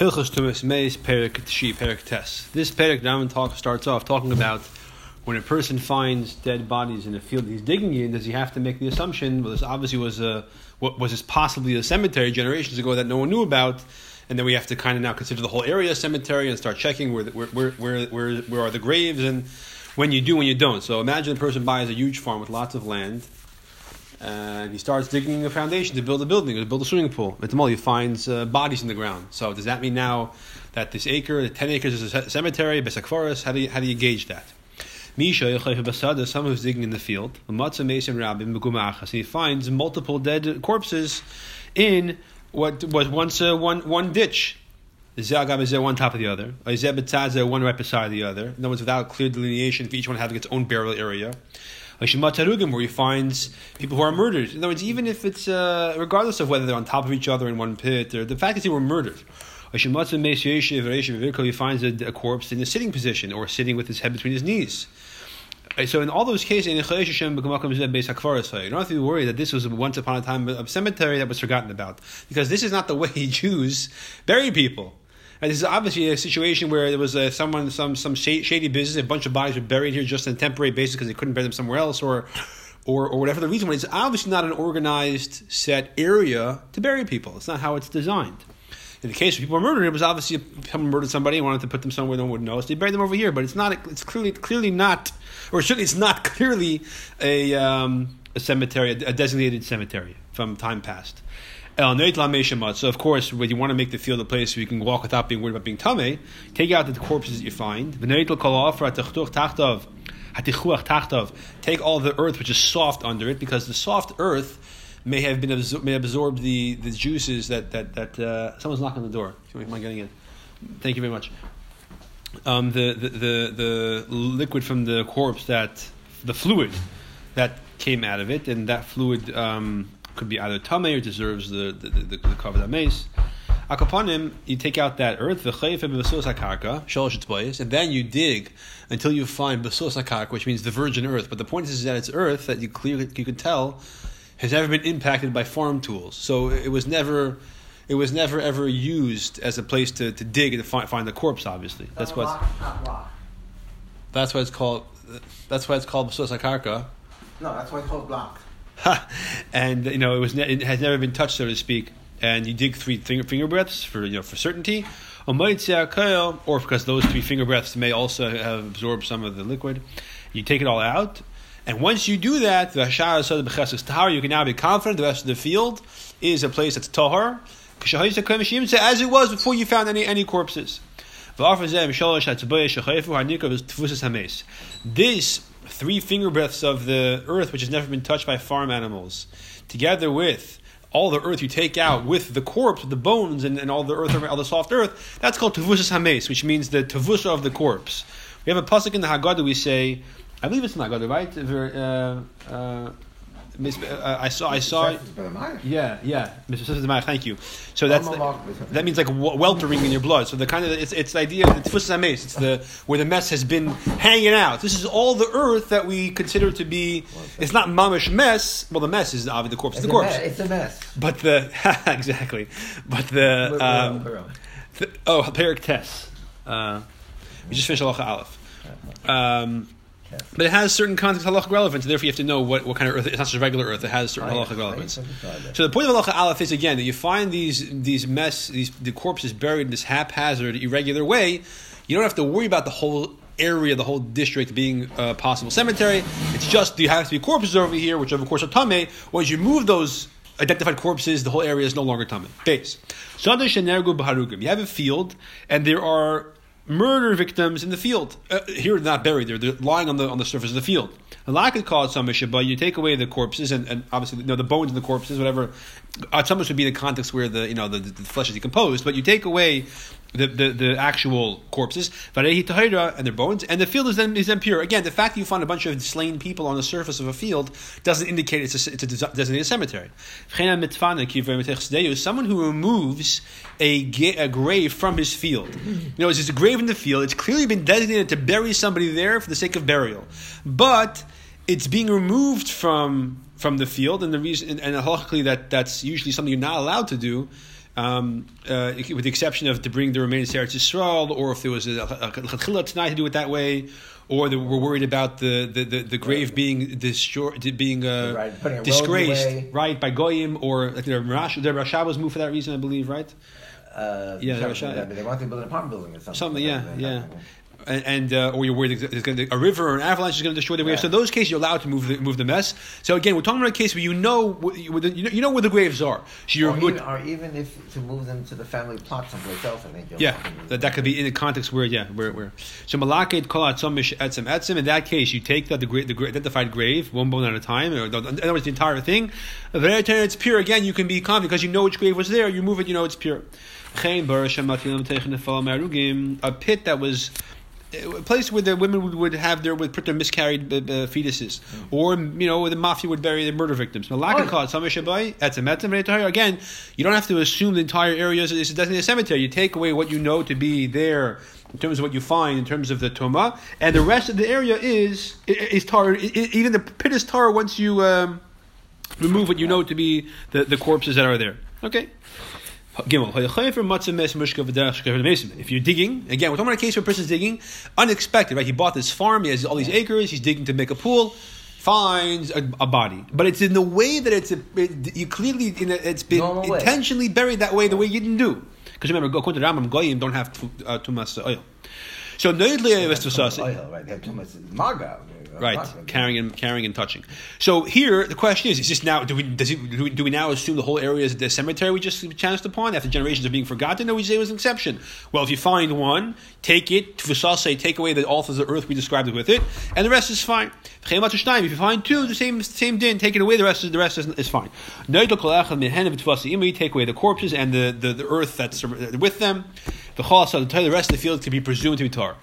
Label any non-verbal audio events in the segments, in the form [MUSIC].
Hilchos Tumas Meis Perik Tshi Perik Tes. This Perik talk starts off talking about when a person finds dead bodies in a field he's digging in. Does he have to make the assumption? Well, this obviously was a what was this possibly a cemetery generations ago that no one knew about, and then we have to kind of now consider the whole area a cemetery and start checking where the, where, where where where where are the graves and when you do when you don't. So imagine a person buys a huge farm with lots of land and he starts digging a foundation to build a building or to build a swimming pool. At the mall, he finds uh, bodies in the ground. So does that mean now that this acre, the ten acres, is a cemetery, forest? How do you, how do you gauge that? Misha someone who's digging in the field. And he finds multiple dead corpses in what was once uh, one one ditch. Is one top of the other. One right beside the other. In other words, without clear delineation for each one having its own burial area where he finds people who are murdered. In other words, even if it's uh, regardless of whether they're on top of each other in one pit, or the fact that they were murdered. He finds a, a corpse in a sitting position or sitting with his head between his knees. So in all those cases, you don't have to be worried that this was once upon a time a cemetery that was forgotten about, because this is not the way [LAUGHS] Jews bury people. And this is obviously a situation where there was uh, someone, some some shady business, a bunch of bodies were buried here just on a temporary basis because they couldn't bury them somewhere else, or or, or whatever the reason was. It's obviously not an organized set area to bury people. It's not how it's designed. In the case of people were murdered, it was obviously someone murdered somebody and wanted to put them somewhere no one would know, so they buried them over here. But it's not. It's clearly clearly not, or certainly it's not [LAUGHS] clearly a um, a cemetery, a designated cemetery from time past. So of course, when you want to make the field a place where you can walk without being worried about being tame, take out the corpses that you find. Take all the earth which is soft under it, because the soft earth may have been absor- may absorb the, the juices that that that uh, someone's knocking on the door. You mind getting it, thank you very much. Um, the, the, the the liquid from the corpse that the fluid that came out of it, and that fluid. Um, could be either tame or deserves the the, the, the cover mace. Akapanim, you take out that earth, the and then you dig until you find basus akarka, which means the virgin earth. But the point is that it's earth that you clearly you can tell has never been impacted by farm tools. So it was never it was never ever used as a place to, to dig and to find, find the corpse. Obviously, that's what. That's why it's called. That's why it's called basus akarka. No, that's why it's called block. And you know it was ne- it has never been touched, so to speak. And you dig three finger, finger breaths for you know for certainty, or because those three finger breaths may also have absorbed some of the liquid. You take it all out, and once you do that, the you can now be confident the rest of the field is a place that's tahar, as it was before you found any any corpses. This three finger breadths of the earth which has never been touched by farm animals, together with all the earth you take out with the corpse, the bones, and, and all the earth, all the soft earth, that's called tavusas hames, which means the tavusa of the corpse. We have a pasuk in the Haggadah. We say, I believe it's in the Haggadah, right? Uh, uh, uh, I saw. I saw. Yeah, yeah. Mr. Thank you. So that's the, that means like weltering in your blood. So the kind of it's, it's the idea. It's It's the where the mess has been hanging out. This is all the earth that we consider to be. It's not mamish mess. Well, the mess is obviously the corpse. It's the corpse. It's a mess. But the [LAUGHS] exactly. But the, um, the oh Perik Tess. Uh, we just finished Halacha Aleph. Um, but it has certain context halachic relevance, and therefore you have to know what, what kind of earth. It's not just regular earth; it has certain halachic relevance. So the point of halacha aleph is again that you find these these mess these the corpses buried in this haphazard, irregular way. You don't have to worry about the whole area, the whole district being a possible cemetery. It's just you have to be corpses over here, which of course are tame. Once you move those identified corpses, the whole area is no longer tame. Base. So under Shenergub Bharugam, you have a field, and there are murder victims in the field. Uh, here, they're not buried; they're, they're lying on the on the surface of the field. A lack of cause some issue, but you take away the corpses and, and obviously you know, the bones in the corpses, whatever. Uh, some would be the context where the you know the, the, flesh is decomposed, but you take away the, the, the actual corpses, and their bones, and the field is then is then pure. Again, the fact that you find a bunch of slain people on the surface of a field doesn't indicate it's a, it's a designated cemetery. Someone who removes a, a grave from his field. You know, it's a grave in the field. It's clearly been designated to bury somebody there for the sake of burial, but it's being removed from from the field, and the reason and, and that that's usually something you're not allowed to do Um, uh, with the exception of to bring the remaining Sarah to Eretz Yisrael, or if there was a, a, a tonight to do it that way, or the, we're worried about the, the, the, the grave being destroyed, being uh, Right, putting a road disgraced, right, by goyim, or like the Rash, the Rasha was moved for that reason, I believe, right? Uh, Yeah, something Rasha-. They want to build an apartment building or something. Something, yeah, yeah. And, and uh, or you're worried that there's gonna, a river or an avalanche is going to destroy the grave. Yeah. So in those cases, you're allowed to move the, move the mess. So again, we're talking about a case where you know you know you know where the graves are. So you're Or even, or even if to move them to the family plot someplace else, I think. Yeah, to that, that could be in the context where yeah, where where. So malakid kol atzom mish etzem etzem. In that case, you take the the, gra- the gra- identified grave one bone at a time, or the, in other words, the entire thing. It's pure. Again, you can be confident because you know which grave was there. You move it, you know it's pure. Chen bar shem matilim teichen nefal marugim. A pit that was. A place where the women would, would have their would put their miscarried uh, uh, fetuses, or you know where the mafia would bury their murder victims. Malakid Oh. Again, you don't have to assume the entire area is is a designated cemetery. You take away what you know to be there in terms of what you find in terms of the toma, and the rest of the area is is tar. i- i- Even the pit is tar once you um, remove what you know to be the, the corpses that are there. Okay. If you're digging, again, we're talking about a case where a person's digging, unexpected, right? He bought this farm, he has all these acres, he's digging to make a pool, finds a, a body, but it's in the way that it's a, it, you clearly in a, it's been Normal way. intentionally buried that way, the way you didn't do. Because remember, according to Rambam, goyim don't have tu- uh, oil. So noidle vestusas. Oil, right? They have too much maga. Right, carrying and carrying and touching. So here the question is: Is this now? Do we does it, do, we, do we now assume the whole area is the cemetery we just chanced upon after generations of being forgotten? No, we say it was an exception. Well, if you find one, take it to say take away the altars of the earth we described it with it, and the rest is fine. If you find two, the same same din, take it away. The rest is the rest is, is fine. Take away the corpses and the, the, the earth that's with them. The the rest of the field can be presumed to be tar.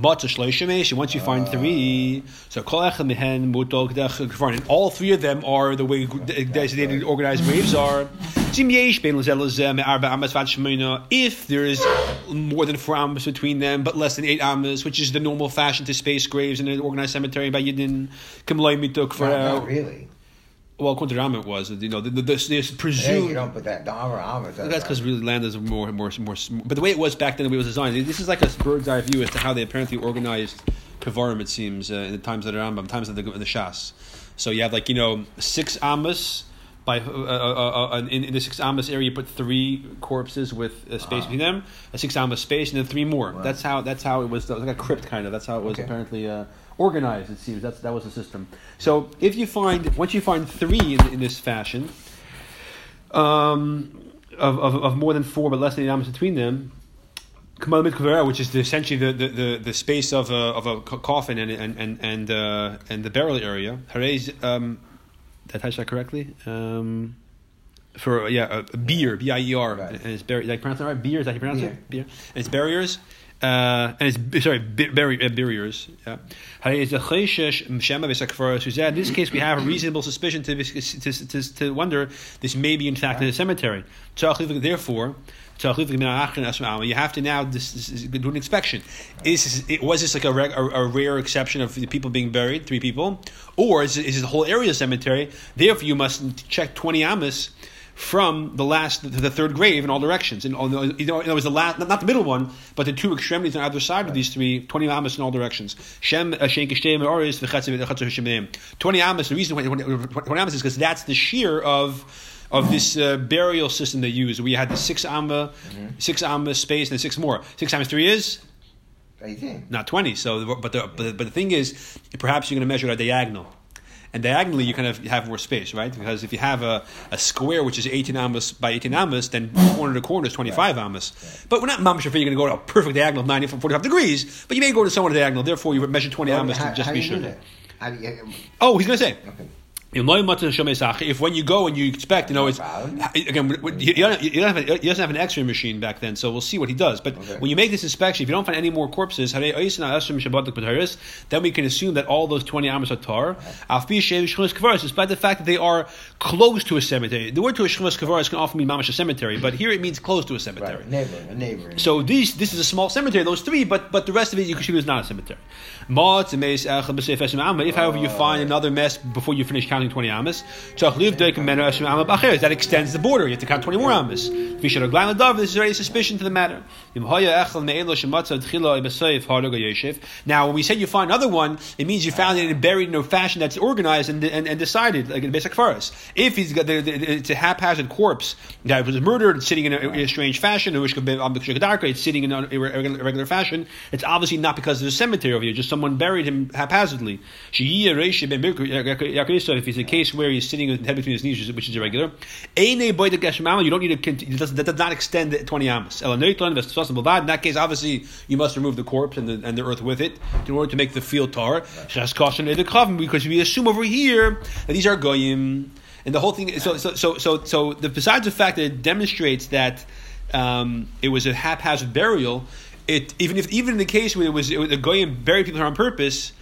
But once you find three, so kol echad mehen mutol and all three of them are the way designated organized graves are. Zim yesh bein lezel lezeh me'arba amas vat shemina. If there is more than four amas between them, but less than eight amas, which is the normal fashion to space graves in an organized cemetery by Yidden, kimloi mitok for. Not really. Well, according to Rambam, it was you know the, the, the, this Yeah, you don't put that. The armor. That's because really land is more, more, more. But the way it was back then, the way it was designed, this is like a bird's eye view as to how they apparently organized Kavarim. It seems uh, in the times of the Rambam, times of the, the Shas. So you have like you know six amas by uh, uh, uh, in, in the six amas area, you put three corpses with a space between them, a six amas space, and then three more. That's how that's how it was. It was like a crypt kind of. That's how it was Okay. apparently uh, organized. It seems that's that was the system. So if you find once you find three in, in this fashion um, of, of, of more than four but less than eight amas between them, which is the, essentially the, the, the, the space of a, of a coffin and and and and, uh, and the burial area. Harez, um, did I touch that correctly? Um, for yeah, a beer, B I E R, and it's bar- Did I pronounce that right? Beer, is that how you pronounce Beer. it? Beer, and it's barriers. Uh, and it's sorry, uh, barriers. Yeah. In this case, we have a reasonable suspicion to, to, to, to wonder this may be in fact in a cemetery. Therefore, you have to now this, this, is- do an inspection. Is it, was this like a, reg, a, a rare exception of the people being buried, three people, or is is the whole area cemetery? Therefore, you must check twenty amas from the last to the third grave in all directions. And all, you know, it was the last, not the middle one, but the two extremities on either side of these three, 20 amas in all directions. Shem, uh, Shen, Kishtei, Oris, V'chatzav, V'chatzav, Shemim. 20 amas, the reason why 20 20 amas is because that's the shear of, of this uh, burial system they use. We had the six amma, six amma space, and six more. Six times three is? 18. not 20. So, but the, but the, but the thing is, perhaps you're going to measure at diagonal. And diagonally, you kind of have more space, right? Because if you have a, a square which is 18 amas by 18 amas, then corner to corner is 25 amas. But we're not mamash sure if you're going to go to a perfect diagonal of 90 from 45 degrees, but you may go to somewhat diagonal. Therefore, you measure 20 amas how, to just be sure. do that? How do you, uh, Oh, he's going to say. okay. If when you go and you expect, you know, it's again. You don't, you don't have a, he doesn't have an X-ray machine back then, so we'll see what he does. But Okay. when you make this inspection, if you don't find any more corpses, then we can assume that all those twenty amas are tar. Despite the fact that they are close to a cemetery, the word to a shchumas can often mean mamash a cemetery, but here it means close to a cemetery. Right. Neighbor, a neighbor. So these, this is a small cemetery, those three, but but the rest of it you can see is not a cemetery. If, however, you find another mess before you finish counting counting 20 amas. That extends the border. You have to count 20 more amas. This is already suspicion to the matter. Now, when we say you find another one, it means you found it buried in a fashion that's organized and, and, and decided, like in basic forest. If he's got the, the, it's a haphazard corpse that was murdered, sitting in a, strange fashion, in a strange fashion, it's sitting in a irregular fashion, it's obviously not because there's a cemetery over here, just someone buried him haphazardly. If it's a case where he's sitting with head between his knees, which is irregular, you don't need to, that does not extend the 20 amas. In that case, obviously, you must remove the corpse and the, and the earth with it in order to make the field tar. Because we assume over here that these are goyim. And the whole thing, so, so, so, so, so the, besides the fact that it demonstrates that um, it was a haphazard burial, it even if even in the case where it was, it was a goyim buried people on purpose,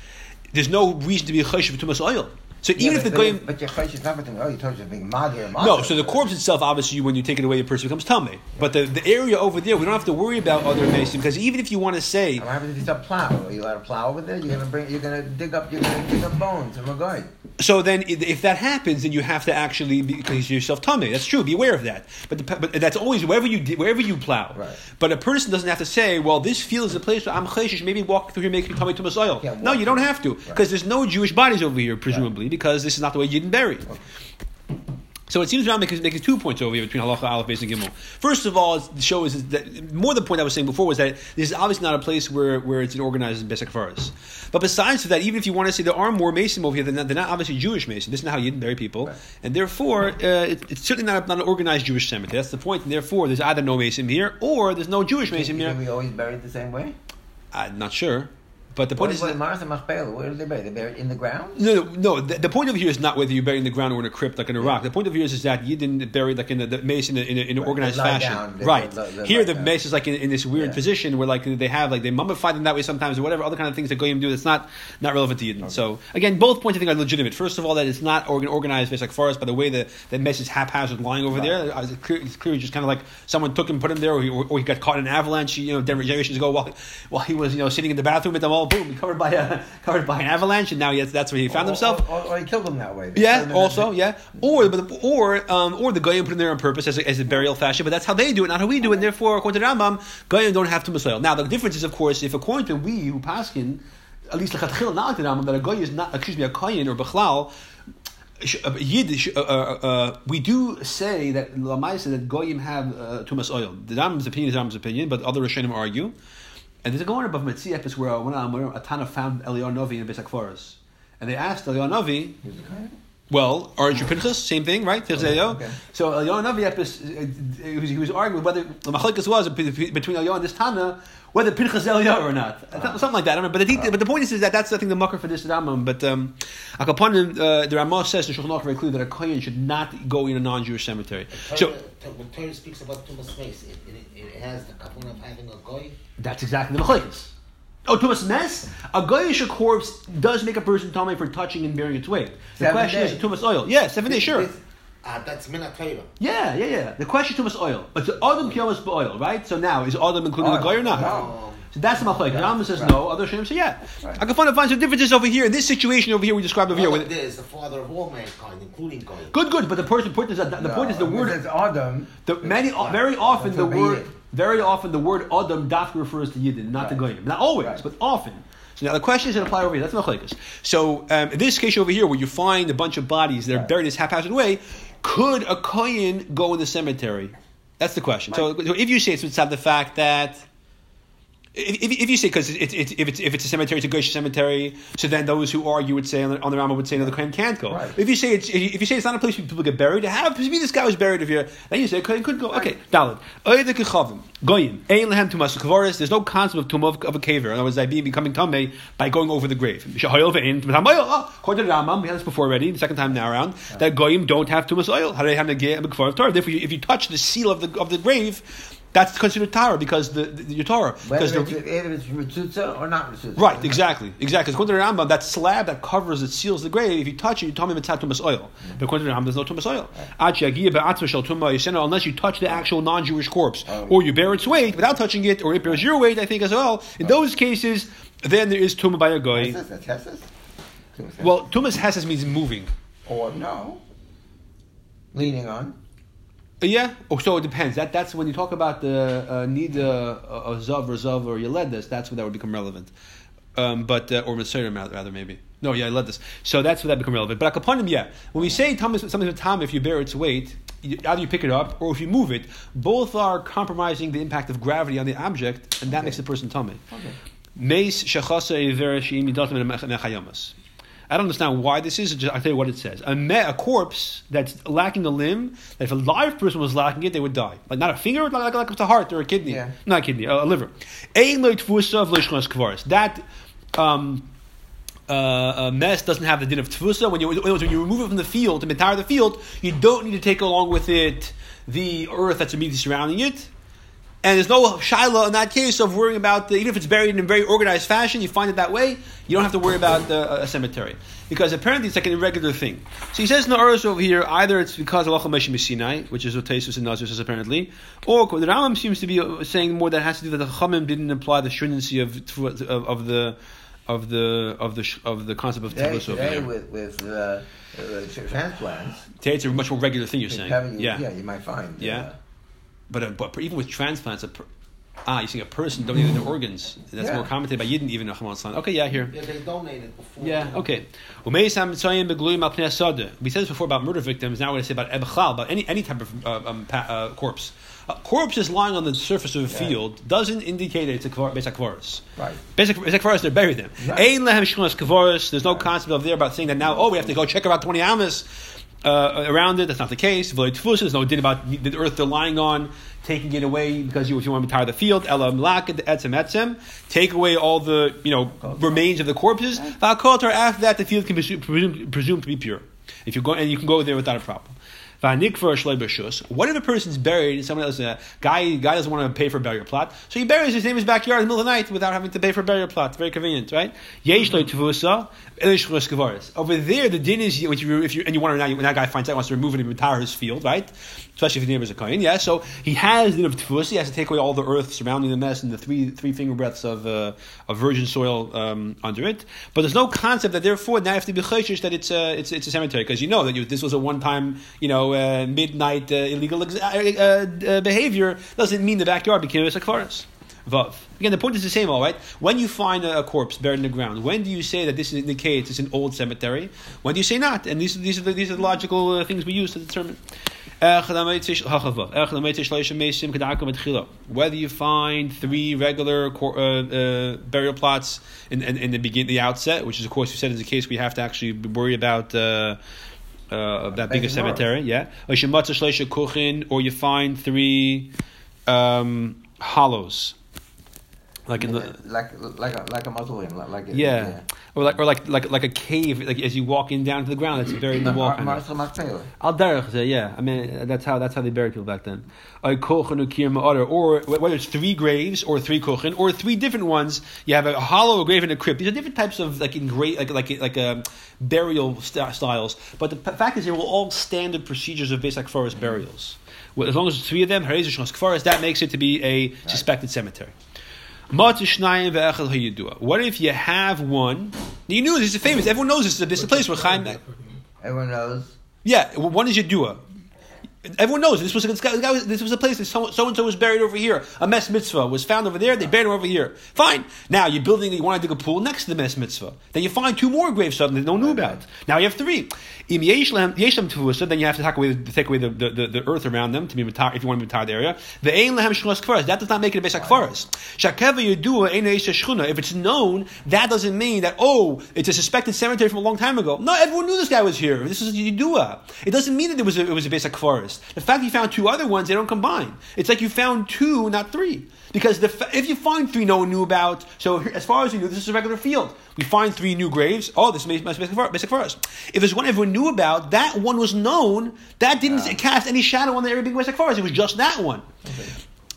there's no reason to be a chaysh of tumas oil. So even yeah, if the goyim, but your chaysh is not oh, you told you being madir. no, so the corpse itself, obviously, when you take it away, the person becomes tummy. But the, the area over there, we don't have to worry about other mason because even if you want to say, what happens if it's a plow? Are you allowed to plow over there? You're gonna bring, you're gonna dig up, you're gonna dig up bones from a guy. so then if that happens, then you have to actually because yourself tummy. That's true. Be aware of that. But, the, but that's always wherever you wherever you plow. Right. But a person doesn't have to say, well, this field is a place where I'm chayshish. Maybe walk through here, make tummy to oil. Yeah, no, you don't have to because Right. there's no Jewish bodies over here, presumably, because this is not the way you didn't bury. So it seems Ram makes, making two points over here between halacha, aleph, beis, and gimel. First of all, the show is that more the point I was saying before was that this is obviously not a place where, where it's an organized Besek Faras. But besides that, even if you want to say there are more Mason over here, they're not, they're not obviously Jewish Mason. This is not how you bury people, Right. and therefore uh, it, it's certainly not, a, not an organized Jewish cemetery. That's the point. And therefore, there's either no Mason here or there's no Jewish Mason Can here. we always buried the same way? I'm not sure, but the point What is. that- what, Mars and Machpelah? Where are they buried? They buried in the ground. No, no, no. The, the point of here is not whether you bury in the ground or in a crypt like in a rock. The point of here is, is that you didn't bury like in the, the mace in, in, in an Right, organized fashion. down, right. they- they here, the down. mace is like in, in this weird Yeah. position where like they have like they mummify them that way sometimes or whatever other kind of things that Goyim do. That's not not relevant to Yidden. So again, both points I think are legitimate. First of all, that it's not organ, organized based like forest by the way the the mace is haphazard lying over Right. there. It's, clear, it's clearly just kind of like someone took him, put him there, or he, or he got caught in an avalanche. You know, generations ago while while he was you know sitting in the bathroom at the mall, boom, [LAUGHS] covered by a covered by an avalanche, and now has, that's where he found Or- himself. Or, or, or he killed them that way. They Yeah, also, yeah, or but or um, or the goyim put in there on purpose as a, as a burial fashion, but that's how they do it, not how we do it. And therefore, according to the Rambam, goyim don't have to masoil. Now, the difference is, of course, if according to we who paskin, at least lechatchil, not like the Rambam, that a goy is not, excuse me, a koyin or bechlal. sh- uh, Yiddish, uh, uh, uh, we do say that Lamaisa that goyim have uh, tumas oil. The Rambam's opinion is Rambam's opinion, but other Rishonim argue. And there's a going above Metzi episode where uh, um, where a Tana found Eliyahu Novi in Besak Forest, and they asked Eliyahu Novi, He was a kohen? well, Aren't you Pinchas? Same thing, right? Tirzeo. okay. So Eliyahu Navi Epis, uh, he was, arguing whether the machlekes was between Eliyahu and this Tana whether Pinchas is or not, something like that. I don't know. But the, detail, but the point is, is that that's I think the mucker for this Rambam. But um, Akapanim, uh, the Ramah says in Shulchan Aruch very clearly that a kohen should not go in a non-Jewish cemetery. So when Torah speaks about Tumas Mace, it, it, it has the kavun of having a goy. that's exactly the machlekes. Oh, Tumas Mess, a goyish corpse does make a person tummy for touching and bearing its weight. The Seven question days. is Tumas oil. Yeah, seven days, sure. This- Uh, that's mina Yeah, yeah, yeah. The question to us oil. But It's Adam kiyomas oil, right? So now is Adam including the Oil, goy or not? no. So that's the machlek. Yeah, Rambam says right. no. Other Shem say yeah. Right. I can find find some differences over here in this situation over here we described over here. Adam With, is the father of all mankind, including goy. good, good. But the person point is that the point is the No, word. Adam. The many very often the word Yid. Very often the word Adam daf refers to Yidden, not to Right. goyim. Not always, Right. but often. So now the question is going to apply over here. That's machlekes. So um, in this case over here, where you find a bunch of bodies that are Right. buried in this haphazard way, could a kohen go in the cemetery? That's the question. So, so if you say it's beside the fact that. If, if, if you say because it's, it's, if it's if it's a cemetery, it's a Goyish cemetery, so then those who argue would say on the, on the Rama would say no, the Kohen can't go. Right. If you say it's if you say it's not a place where people get buried, how to me this guy was buried here? Then you say Kohen could go. Okay, Dalid. Oida kechavim goyim ein lehem tumas kavaris. There's no concept of tumah of, a caver. In other words, being becoming tamei by going over the grave. Shahayil ve'in tumas hamayil. Oh, ah, According to the we had this before already. The second time now around that goyim don't have tumas oil. How do they have negeh of? Therefore, if you touch the seal of the of the grave. That's considered Torah because the, the your Torah because the, either it's Ritzutza or not Ritzutza. Right, exactly, exactly. According to the Rambam, that slab that covers, it seals the grave, if you touch it, you tell me it's not tumas oil. But according to the Rambam, there's no tumas oil. Ad she'agiya be'atzma shel tumah yisena, Unless you touch the actual non-Jewish corpse, Oh. or you bear its weight without touching it, or it bears your weight, I think as well. In oh. those cases, then there is tumah by a goy. That's That's Hesses? Well, tumas hesses means moving. Or no. Leaning on. Uh, Yeah. Oh, so it depends. That that's when you talk about the uh, need a, a, a zav or zav or yeledes. That's when that would become relevant. Um, but uh, or Messiah rather maybe. No, yeah, yeledes. So that's when that become relevant. But him, yeah. When we say something with tam, if you bear its weight, either you pick it up or if you move it, both are compromising the impact of gravity on the object, and that Okay. makes the person tummy. Okay. I don't understand why this is. Just, I'll tell you what it says. A, me, a corpse that's lacking a limb, that if a live person was lacking it, they would die. Like not a finger, like, like, like it's a heart or a kidney. Yeah. Not a kidney, a, a liver. Ein lo tfusa of lishmas kvaris. That um, uh, uh, mess doesn't have the din of tfusa. When you, when you remove it from the field, to entire the field, you don't need to take along with it the earth that's immediately surrounding it. And there's no shiloh in that case of worrying about the, even if it's buried in a very organized fashion, you find it that way, you don't have to worry about the, a cemetery. Because apparently it's like an irregular thing. So he says in the Urs over here, either it's because of Meshim Sinai, which is what Tesis and Nazir says apparently, or the Rambam seems to be uh, saying more that has to do that the Chachamim didn't imply the stringency of, of, of the of the of the of the concept of Today, over today here. with, with uh, uh, transplants, Today it's a much more regular thing you're saying. you, yeah. yeah, you might find. Yeah. uh, But, uh, but even with transplants, a per, ah, you're saying a person donating their organs. That's Yeah. more commented by Yidden even Islam. Okay, yeah, here. Yeah, they donated before. Yeah, okay. Umeis HaMitzrayim begluim al pnei asada. We said this before about murder victims. Now we're going to say about ebchal, about any, any type of uh, um, pa- uh, corpse. A corpse is lying on the surface of a Yeah. field doesn't indicate that it's a kvar, basic kvaris. Right. Basic, basic kvaris, they're buried them. Right. Ein lehem shkunas kvaris. There's no concept of there about saying that now, oh, we have to go check about 20 amas uh, around it. That's not the case. There's no din about the earth they're lying on, taking it away because you, if you want to retire the field. Ela etzem etzem. Take away all the you know remains of the corpses. After that, the field can be presumed, presumed to be pure. If you go and you can go there without a problem. What if a person's buried and someone else, a guy, guy doesn't want to pay for burial plot, so he buries his name in his backyard in the middle of the night without having to pay for burial plot. Very convenient, right? Over there, the din is if you, if you and you want to now when that guy finds out wants to remove it and retire his field, right? Especially if the neighbor's a kohen, yeah. So he has the din of. He has to take away all the earth surrounding the mess and the three three finger breadths of uh, of virgin soil um, under it. But there's no concept that therefore now you have to be that it's a it's, it's a cemetery because you know that you, this was a one time you know uh, midnight uh, illegal ex- uh, uh, behavior doesn't mean the backyard became a sakfaris. Vav. Again, the point is the same, all right? When you find a, corpse buried in the ground, when do you say that this indicates it's an old cemetery? When do you say not? And these, these, are, the, these are the logical uh, things we use to determine. Whether you find three regular cor- uh, uh, burial plots in, in, in the begin, the outset, which is of course you said is the case, we have to actually worry about uh, uh, that being a Making more. cemetery. Yeah, or you matzah shleisha kuchin, or you find three um, hollows, like in the like like a like a mausoleum, like, like a, yeah. Or like, or like, like, like a cave, like as you walk in down to the ground, it's buried in the wall. Mar- kind of. Al derech yeah. I mean, that's how that's how they buried people back then. A kochen ukir ma'ader, or whether it's three graves or three kochen or three different ones. You have a hollow, a grave, and a crypt. These are different types of like engra- like like like um, burial st- styles. But the p- fact is, they were all standard procedures of basic forest burials. Well, as long as it's three of them, Harez Shnos Kfaris, that makes it to be a suspected cemetery. What if you have one? You knew this is famous. Everyone knows this. This is a place where Chaim. Everyone knows. Yeah, one is Yedua. Everyone knows this was a, this, guy was, this was a place that so and so was buried over here. A mess mitzvah was found over there. They buried him over here. Fine. Now you're building. You want to dig a pool next to the mess mitzvah. Then you find two more graves suddenly that no one knew about. Now you have three. Im yeshlem yeshlem tevusa. Then you have to take away the, take away the, the, the, the earth around them to be retire if you want to retire the area. The ein shchunas kfaras. That does not make it a besak kfaras. Shakeva yedua ein shchuna. If it's known, that doesn't mean that oh it's a suspected cemetery from a long time ago. No, everyone knew this guy was here. This is yedua. It doesn't mean that it was a, it was a besak kfaras. The fact you found two other ones, they don't combine. It's like you found two, not three. Because fa- if you find three no one knew about, so as far as we knew, this is a regular field. We find three new graves. Oh, this be basic for us. If there's one everyone knew about, that one was known. That didn't cast any shadow on the area being basic for us. It was just that one.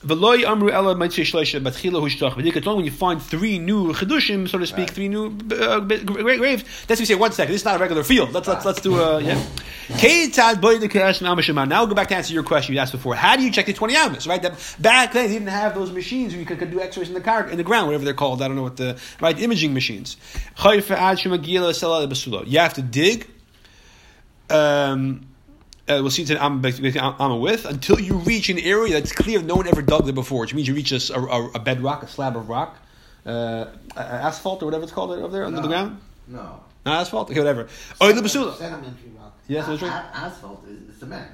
V'loy amru ela mitzvah shleisha batchila hushtach. But it's only when you find three new chedushim, so to speak, three new uh, great graves. That's you say, one second, this is not a regular field. Let's let's let's do a yeah. Keitad boy the kash namashima. Now go back to answer your question you asked before. How do you check the twenty amas? Right, that back then they didn't have those machines where you could, could do X-rays in the car in the ground, whatever they're called. I don't know what the right imaging machines. You have to dig Um, uh, we'll see Amma, Amma with until you reach an area that's clear no one ever dug there before, which means you reach a a bedrock, a slab of rock, uh, a- a- asphalt or whatever it's called over there under the ground. No. Not asphalt, okay, whatever. Oh, the basula. Sedimentary rock. Yes, that's right. Asphalt is cement.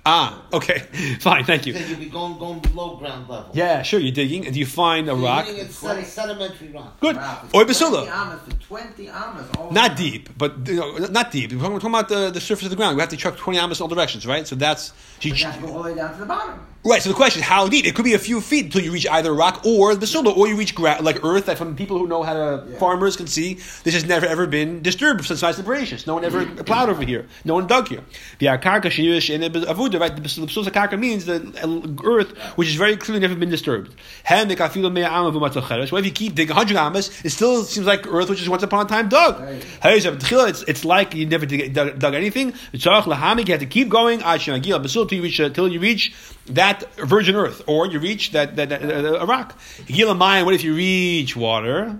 It's- it's, Ah, okay, [LAUGHS] fine, thank you. Then you'll be going going below ground level. Yeah, sure. You're digging, and you find a You're rock. hitting it sed- sedimentary rock. Good. wow, for Oi 20 basula. amas, for 20 amas. all Not around. deep, but you know, not deep. We're talking, we're talking about the, the surface of the ground. We have to truck 20 amas in all directions, right? So that's. So you, But you have to go all the way down to the bottom. Right. So the question is, how deep? It could be a few feet until you reach either rock or the basula, or you reach gra- like earth. That from people who know how to Yeah. farmers can see, this has never ever been disturbed since my separations. No one ever plowed over here. No one dug here. The karka sheyush in the avuda, right? The basula karka means the uh, earth which is very clearly never been disturbed. Hem mekafilu mea ama v'matzacheres. Well, if you keep digging 100 amas, it still seems like earth which is once upon a time dug. Right. Hey, so tchila, It's it's like you never dug, dug anything. You have to keep going. Ad shenagil basul till you reach reach that virgin earth, or you reach that that, that uh, a rock. Gila mayan. What if you reach water?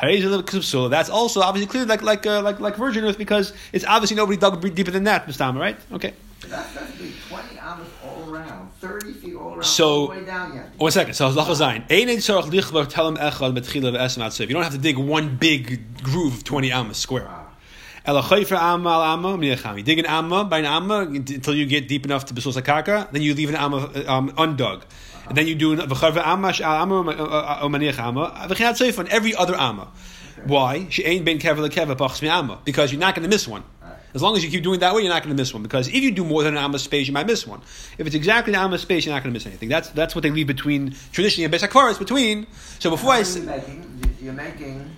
That's also obviously clear like like uh, like like virgin earth because it's obviously nobody dug deeper than that, Mustama, right? Okay. That's, that's big. 20 amas all around. 30 feet all around. So- all the way down you have to One second. So Zayin. Ein ein tzarach lichbar telem echad betchila ve'esem atzev. You don't have to dig one big groove of 20 amas square. You dig an amma by an amma until you get deep enough to besul sakaka. Then you leave an amma um, undug. And then you do v'charver amma sh'al amma o maniach amma. V'chinat seif on every other amma. Why? She ain't ben kever lekeva pachs mi amma. Because you're not going to miss one. As long as you keep doing that way, you're not going to miss one. Because if you do more than an amma space, you might miss one. If it's exactly an amma space, you're not going to miss anything. That's that's what they leave between traditionally and Besakvar is between. So before I say making, you're making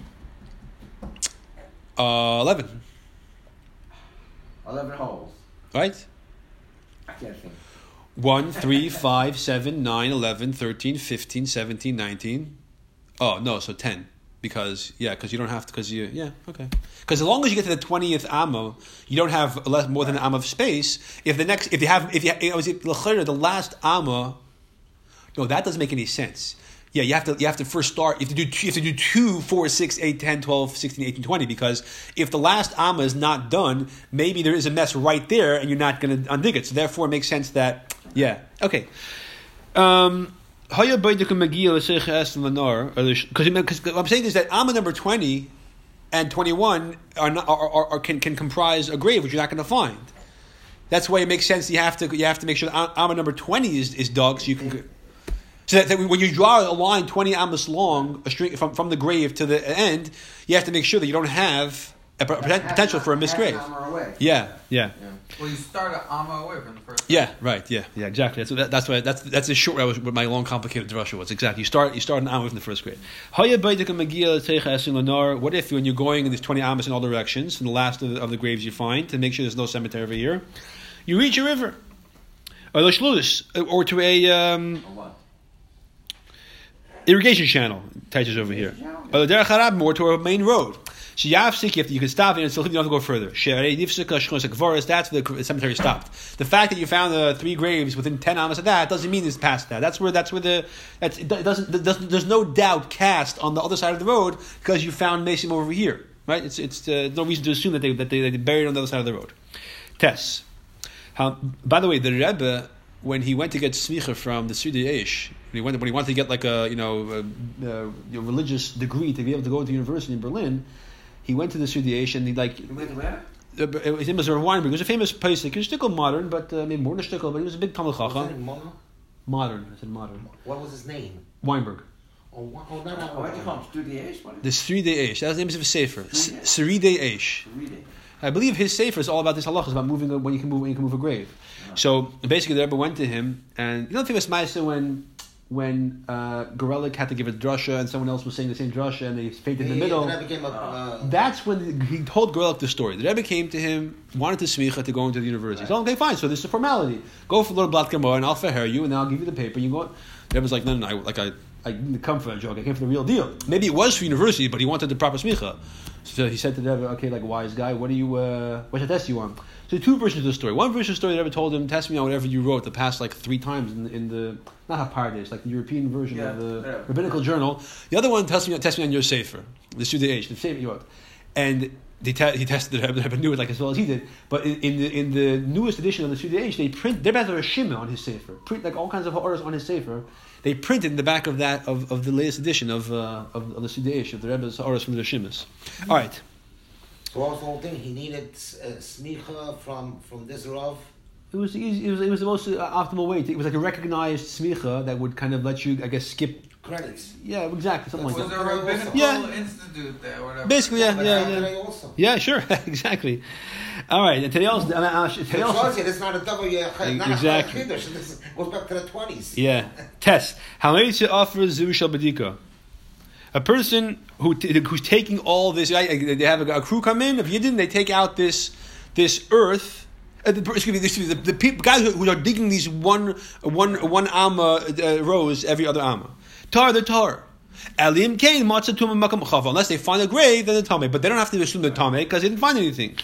uh, eleven, 11 holes. right? I can't think. 1, [LAUGHS] 3, 5, 7, 9, 11, 13, 15, 17, 19. Oh, no, so 10. Because, yeah, because you don't have to, because you, yeah, okay. Because as long as you get to the 20th amma, you don't have less, more than an amma of space. If the next, if you have, if you, it was the last amma, no, that doesn't make any sense. Yeah, you have to you have to first start. You have to do two, you have to do two, four, six, eight, 10, 12, 16, 18, 20 because if the last amma is not done, maybe there is a mess right there and you're not going to undig it. So therefore, it makes sense that yeah, okay. Um, because what I'm saying is that amma number twenty and twenty one are, not, are, are, are can, can comprise a grave which you're not going to find. That's why it makes sense. You have to you have to make sure that amma number twenty is, is dug so you can. So that, that when you draw a line 20 amos long, a string from, from the grave to the end, you have to make sure that you don't have a p- poten- potential for a misgrave. an hour away. Yeah, yeah, Well, you start an amma away from the first. yeah, right, yeah, yeah, exactly. That's what, that's why that's that's the short was what my long complicated drasha was. Exactly. You start you start an amma from the first grade. Haya baitika magia teicha esin lanar. What if when you're going in these 20 amos in all directions, in the last of the, of the graves you find to make sure there's no cemetery over here, you reach a river, or l'shlus, or to a um, Or what? Irrigation channel touches over here. Or the derech harab more to a main road. Have to- you can stop it and still you don't have to go further. She'arei nifsika shchos hakvaros, That's where the cemetery stopped. The fact that you found the three graves within ten amas of that doesn't mean it's past that. That's where that's where the that's it doesn't, it doesn't there's no doubt cast on the other side of the road because you found Mason over here. Right? It's it's uh, no reason to assume that they that they, they buried on the other side of the road. Tess. How, by the way, the Rebbe, when he went to get smicha from the Sudi Eish, when he, went, when he wanted to get like a you know a, a, religious degree to be able to go to university in Berlin, he went to the Sudi and he like You went to where? uh, his name was Rav Weinberg. He was a famous Pesach. He was stickle modern, but uh, mean more than stickle, but he was a big Talmud Chacham. Mona? Modern, I said modern. What was his name? Weinberg. Oh, oh no, no. Why'd you call him? Sridei Eish? The Eish. That was the name of his sefer. Sridei Eish. Sridei Eish. it? Read it. I believe his sefer is all about this halachas about moving a, when you can move when you can move a grave. So basically, the Rebbe went to him, and you know the famous ma'aser when when uh, Gorelik had to give a drasha, and someone else was saying the same drasha, and they fainted in the Yeah, middle. That became a. Uh, That's when he told Gorelik the story. The Rebbe came to him, wanted to smicha to go into the university. He said, okay, fine. So this is a formality. Go for a little blat gemara, and I'll fair you, and then I'll give you the paper. You go. The Rebbe's like, no, no, no. I, like I, I didn't come for a joke. I came for the real deal. Maybe it was for university, but he wanted the proper smicha. So he said to the Rebbe, okay, like wise guy, what do you, uh, what should I test you on? So two versions of the story. One version of the story, the ever told him, test me on whatever you wrote the past like three times in, in the not Hapardes, like the European version Yeah, of the yeah. rabbinical journal. The other one, test me, test me on your sefer, the Sridei Eish, the sefer you wrote. And They te- he tested the Rebbe, the Rebbe knew it like as well as he did. But in, in the in the newest edition of the Sridei Eish, they print they're better a shimmer on his sefer, print like all kinds of orders on his sefer. They printed in the back of that of, of the latest edition of uh, of, of the Sridei Eish of the Rebbe's orders from the Shimas. All right. So what was the whole thing? He needed uh, smicha from from this Rav. It was, easy, it was it was the most uh, optimal way. To, it was like a recognized smicha that would kind of let you, I guess, skip. Credits. Yeah, exactly, something Was like there that. a rabbinical Yeah. institute there, or whatever? Basically, yeah, But yeah, yeah. also. Yeah, sure, [LAUGHS] exactly. All right, and today also, uh, uh, today It also shows you this is not a double year. Not Exactly. A chiddush. this goes back to the twenties. Yeah. Test. How many to offer zu shel badika? A person who t- who's taking all this, they have a, a crew come in. If you didn't, they take out this this earth. Uh, the, excuse me, excuse me, the, the people, guys who, who are digging these one one one amma uh, rows every other amma. Tar, they're tar. Alim kain matzah tumah makam. Unless they find a grave, then the tame. But they don't have to assume the tame because they didn't find anything.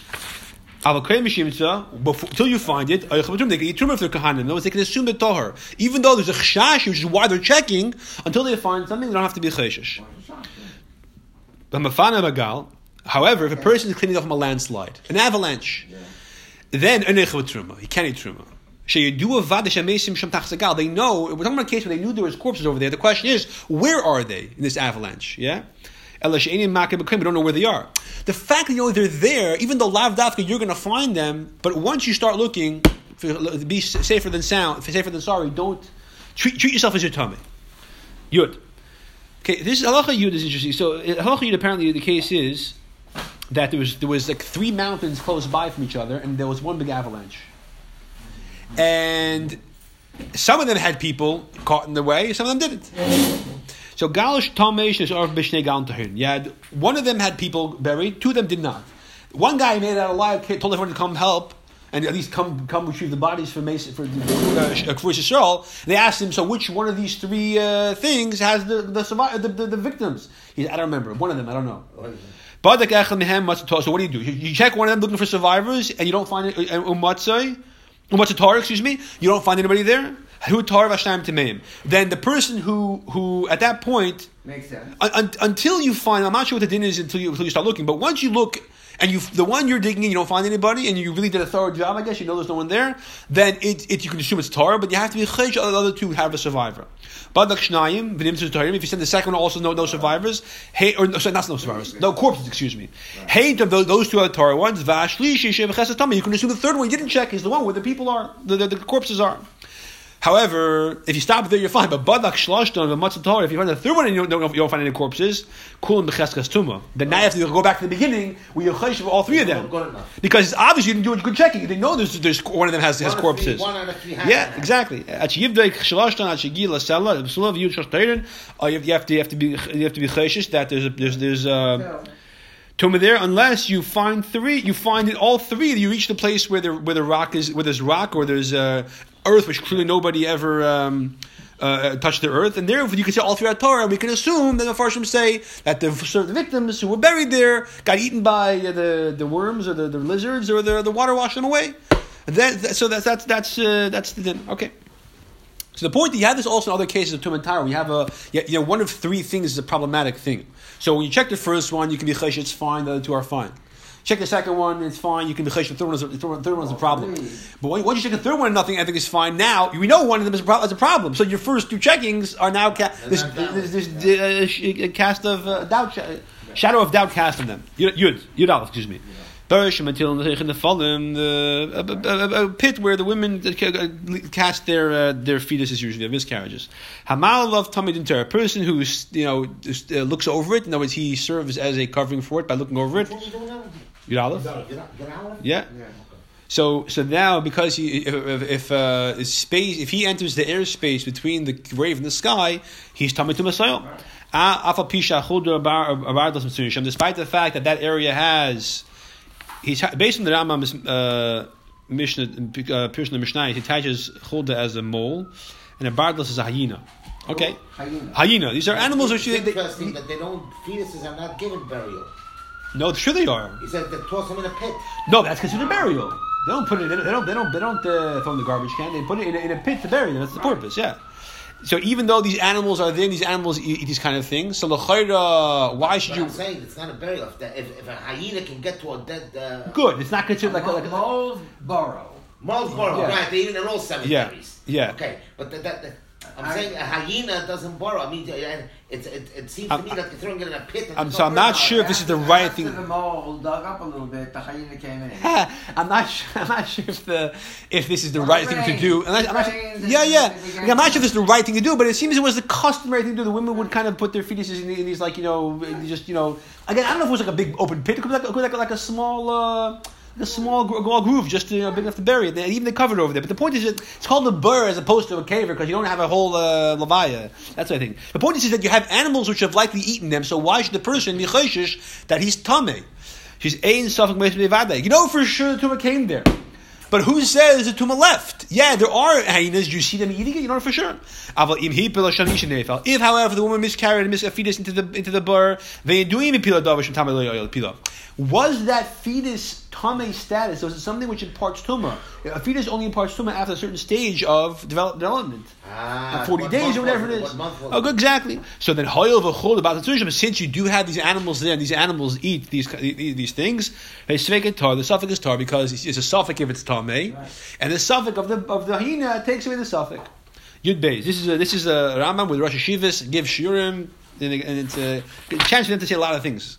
Until you find it, they can eat truma if they're kahanim. In words, they can assume the tahar, even though there's a chashash, which is why they're checking. Until they find something, they don't have to be magal. However, if a person is cleaning up from a landslide, an avalanche, then enech with truma, he can't eat truma. They know we're talking about a case where they knew there was corpses over there. The question is, where are they in this avalanche? Yeah. Ela she'enim makeh b'krim, We don't know where they are. The fact that you know they're there, even though lav dafka you're going to find them, but once you start looking, be safer than sound, safer than sorry. Don't treat, treat yourself as your tummy. Yud. Okay, this is halacha yud is interesting. So uh, halacha yud apparently the case is that there was there was like three mountains close by from each other, and there was one big avalanche. And some of them had people caught in the way, some of them didn't. So Galish Tamesh is Arv Bishnei Galantahin. You one of them had people buried, two of them did not. One guy made out a lie, told everyone to come help. And at least come come retrieve the bodies for Mason for the uh, for Yisrael. They asked him, so which one of these three uh, things has the the, the, the the victims? He's I don't remember one of them. I don't know. So what do you do? You, check one of them looking for survivors, and you don't find it. uh, Umatzai, umatzah excuse me. You don't find anybody there. Who tar v'shnayim temeim. Then the person who who at that point Makes sense. un, un, until you find, I'm not sure what the din is until you, until you start looking, but once you look and you, the one you're digging in, you don't find anybody, and you really did a thorough job, I guess, you know there's no one there, then it, it you can assume it's Torah, but you have to be chesh the other two have a survivor. Badak shnayim, v'nim to Torah, if you send the second one also no, no survivors, hey, or no, sorry, not no survivors, no corpses, excuse me. Hate of those, those two other Torah ones, shev you can assume the third one you didn't check is the one where the people are, the, the, the corpses are. However, if you stop there, you're fine. But badak shloshton and matzah Torah, if you find the third one and you don't, you don't find any corpses, cool and becheskas tuma. Then now you have to go back to the beginning where you're for all three of them. Because it's obvious you didn't do a good checking. You didn't know there's, there's one of them has, has One of three- corpses. one out of three has Yeah, exactly. At yivdek shloshton at shigila sella b'sulav yud shloshton. uh, You have to you have to be you have to be cheshish that there's a, there's there's uh, Tuma there, unless you find three, you find it all three. You reach the place where the where the rock is, where there's rock or there's uh, earth, which clearly nobody ever um, uh, touched the earth, and therefore you can say all are Torah. And we can assume that the Farshim say that the certain victims who were buried there got eaten by the the worms or the, the lizards or the the water washed them away. That, that- so that's that's that's uh, that's the din. Okay. So the point that you have this also in other cases of Tum and we have a you know one of three things is a problematic thing. So when you check the first one, you can be chesh, it's fine. The other two are fine. Check the second one, it's fine. You can be chesh. The third one is a, the third one is a problem. But when, once you check the third one, and nothing, think is fine. Now we know one of them is a, pro- is a problem. So your first two checkings are now ca- this, not valid. this, this uh, sh- uh, cast of uh, doubt, sh- shadow of doubt cast on them. Yud, Yud, Yud Aleph, excuse me. Bereshim until in the fallen the a, a, a pit where the women cast their uh, their fetuses usually their miscarriages. Hamal of Tamid Inter, a person who you know just, uh, looks over it. In other words, he serves as a covering for it by looking over it. What are you? Yud Aleph. Get out- get out of it? Yeah. So so now because he if if, if uh, space if he enters the airspace between the grave and the sky, he's tamid to Messiah. Despite the fact that that area has, he's based on the Rambam uh, Mishnah, uh, Pirush the Mishnah, he attaches chulda as a mole, and a bardlas is a hyena. Okay, Hyena. hyena. These are animals which It's they, interesting they, that they don't, fetuses are not given burial. No, sure they are. He said they toss them in a pit. No, that's considered burial. They don't put it. They don't. They don't. They don't uh, throw in the garbage can. They put it in a, in a pit to bury them. That's the purpose. Yeah. So even though these animals are there, these animals eat, eat these kind of things. So l'chayra, why should But you? I'm saying it's not a burial. If, the, if, if a hyena can get to a dead uh, Good. It's not considered like a, like a, burrow. Marlboro, Yeah. right? They eat in all cemeteries. Yeah. yeah. Okay, but the, that, the, I'm I- saying a hyena doesn't burrow. I mean, it's, it, it seems to I'm- me that you're throwing it in a pit. and I'm so I'm not burrow. sure if this is the right thing. the mole dug up a little bit, the hyena came in. [LAUGHS] I'm not sure. I'm not sure if the if this is the Well, right it thing to rains. do. I'm not, I'm not- rains yeah, yeah. Like, I'm not sure if to- this is the right thing to do, but it seems it was the customary thing to do. The women would kind of put their fetuses in, in these like you know just you know again I don't know if it was like a big open pit. It could be like, it could be like, like a small. Uh, a small gro- groove, just you know, big enough to bury it. They, even they covered over there. But the point is, that it's called a burr as opposed to a caver because you don't have a whole uh, levaya. That's what I think. The point is, is that you have animals which have likely eaten them. So why should the person be chayshish that he's tummy? She's ein suffering You know for sure the tumor came there. But who says the tumor left? Yeah, there are hyenas. You see them eating it. You know for sure. If, however, the woman miscarried and missed a fetus into the into the burr, they do Was that fetus tame status? Was it something which imparts tumor? A fetus only imparts tumor after a certain stage of develop, development. Ah, 40 what days or whatever it is. What month was Oh, good, exactly. So then, hoyel v'chol about the tzurishim. Since you do have these animals there, and these animals eat these these, things, they tar. The suffix is tar because it's, a suffix if it's tame, and the suffix of the of the hyena takes away the suffix. Yud beis. This is a, this is a Rambam with Rosh Hashivas. Give shiurim, and, it's a, a chance for them to say a lot of things.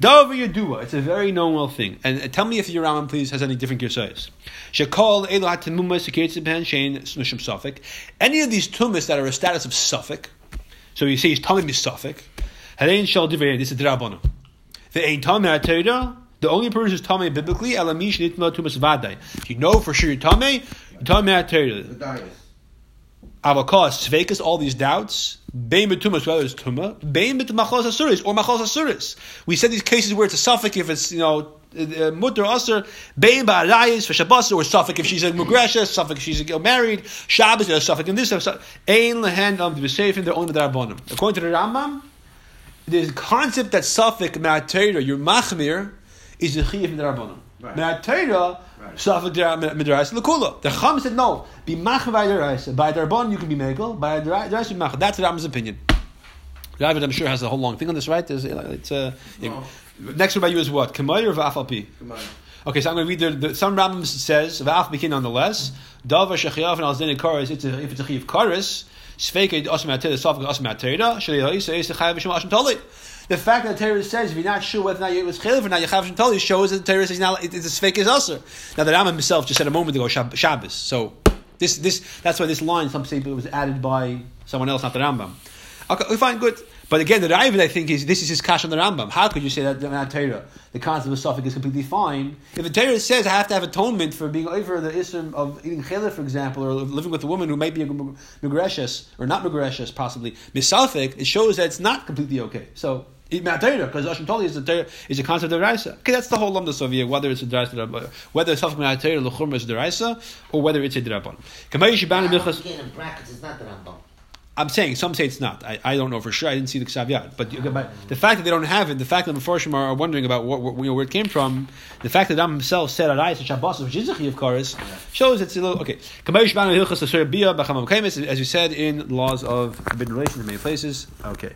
Davar Yadua, it's a very known well thing. And uh, tell me if your Rambam, please, has any different girsayas. Shekol Elo HaTemumas Seketziben Shein Snushim Suffolk. Any of these tumas that are a status of Suffolk, so you say he's Tamim is Suffolk, Harein Shal Divrei, this is Drabana. The Ein Tamim HaTeira, the only person who's Tamim biblically, Elamish Nitma Tumas Vadai. If you know for sure you're Tamim, you're Tamim HaTeira. Diet. Avakas, Svekas, all these doubts. Bein betumas, whether it's tuma. Bein bet machos asuris or machos asuris. We said these cases where it's a suffix if it's you know uh, mutter aser. Bein ba'arayis for shabbos or suffix if she's a mugresha, suffix if she's uh, married. Shabbos a suffix in this. Ein lehen of the b'seifim they're only the rabbanim. According to the Rambam, the concept that suffix ma'atayra your machmir is the chiyuv in the rabbanim. Right. Right. suffix midrash lekula. The Chum said no. Be machmir by the raisa. By rabbanim you can be megal. By the raisa you machmir. That's the Rambam's opinion. David, I'm sure has a whole long thing on this, right? There's, it's, uh, No. Next one by you is what? Kamayr or Va'afalpi? Come. Okay, so I'm going to read the, the some Rambam says Bikin nonetheless. Dava shechiyav and alzdin karis. It's a, if it's a chiyav karis. The fact that the Torah says if you're not sure whether or not it was chayv or not, you b'shem tali shows that the Torah says now it's a fake is also. Now the Rambam himself just said a moment ago Shab- Shabbos. So this this that's why this line some it was added by someone else, not the Rambam. Okay, fine, good. But again, the Raavad, I think, is this is his kash on the Rambam. How could you say that the Torah, the concept of suffix is completely fine? If the Torah says I have to have atonement for being over the ism of eating chayla, for example, or living with a woman who might be a mugreshes, or not mugreshes, possibly, misafik, it shows that it's not completely okay. So, because asham talui is a is a concept of Raisa. Okay, that's the whole lumda Soviet, whether it's a Deraisa, whether it's Suffix Torah, Lechumra is Deraisa, or whether it's a Derabon. Again in brackets is not the. I'm saying some say it's not. I, I don't know for sure. I didn't see the Ksav Yad. But, but the fact that they don't have it, the fact that the Mepharshim are, are wondering about what, what, you know, where it came from, the fact that Ram himself said Arayis and Shabbos, which is a Chiyav shows it's a little okay. As you said in laws of forbidden relations in many places. Okay.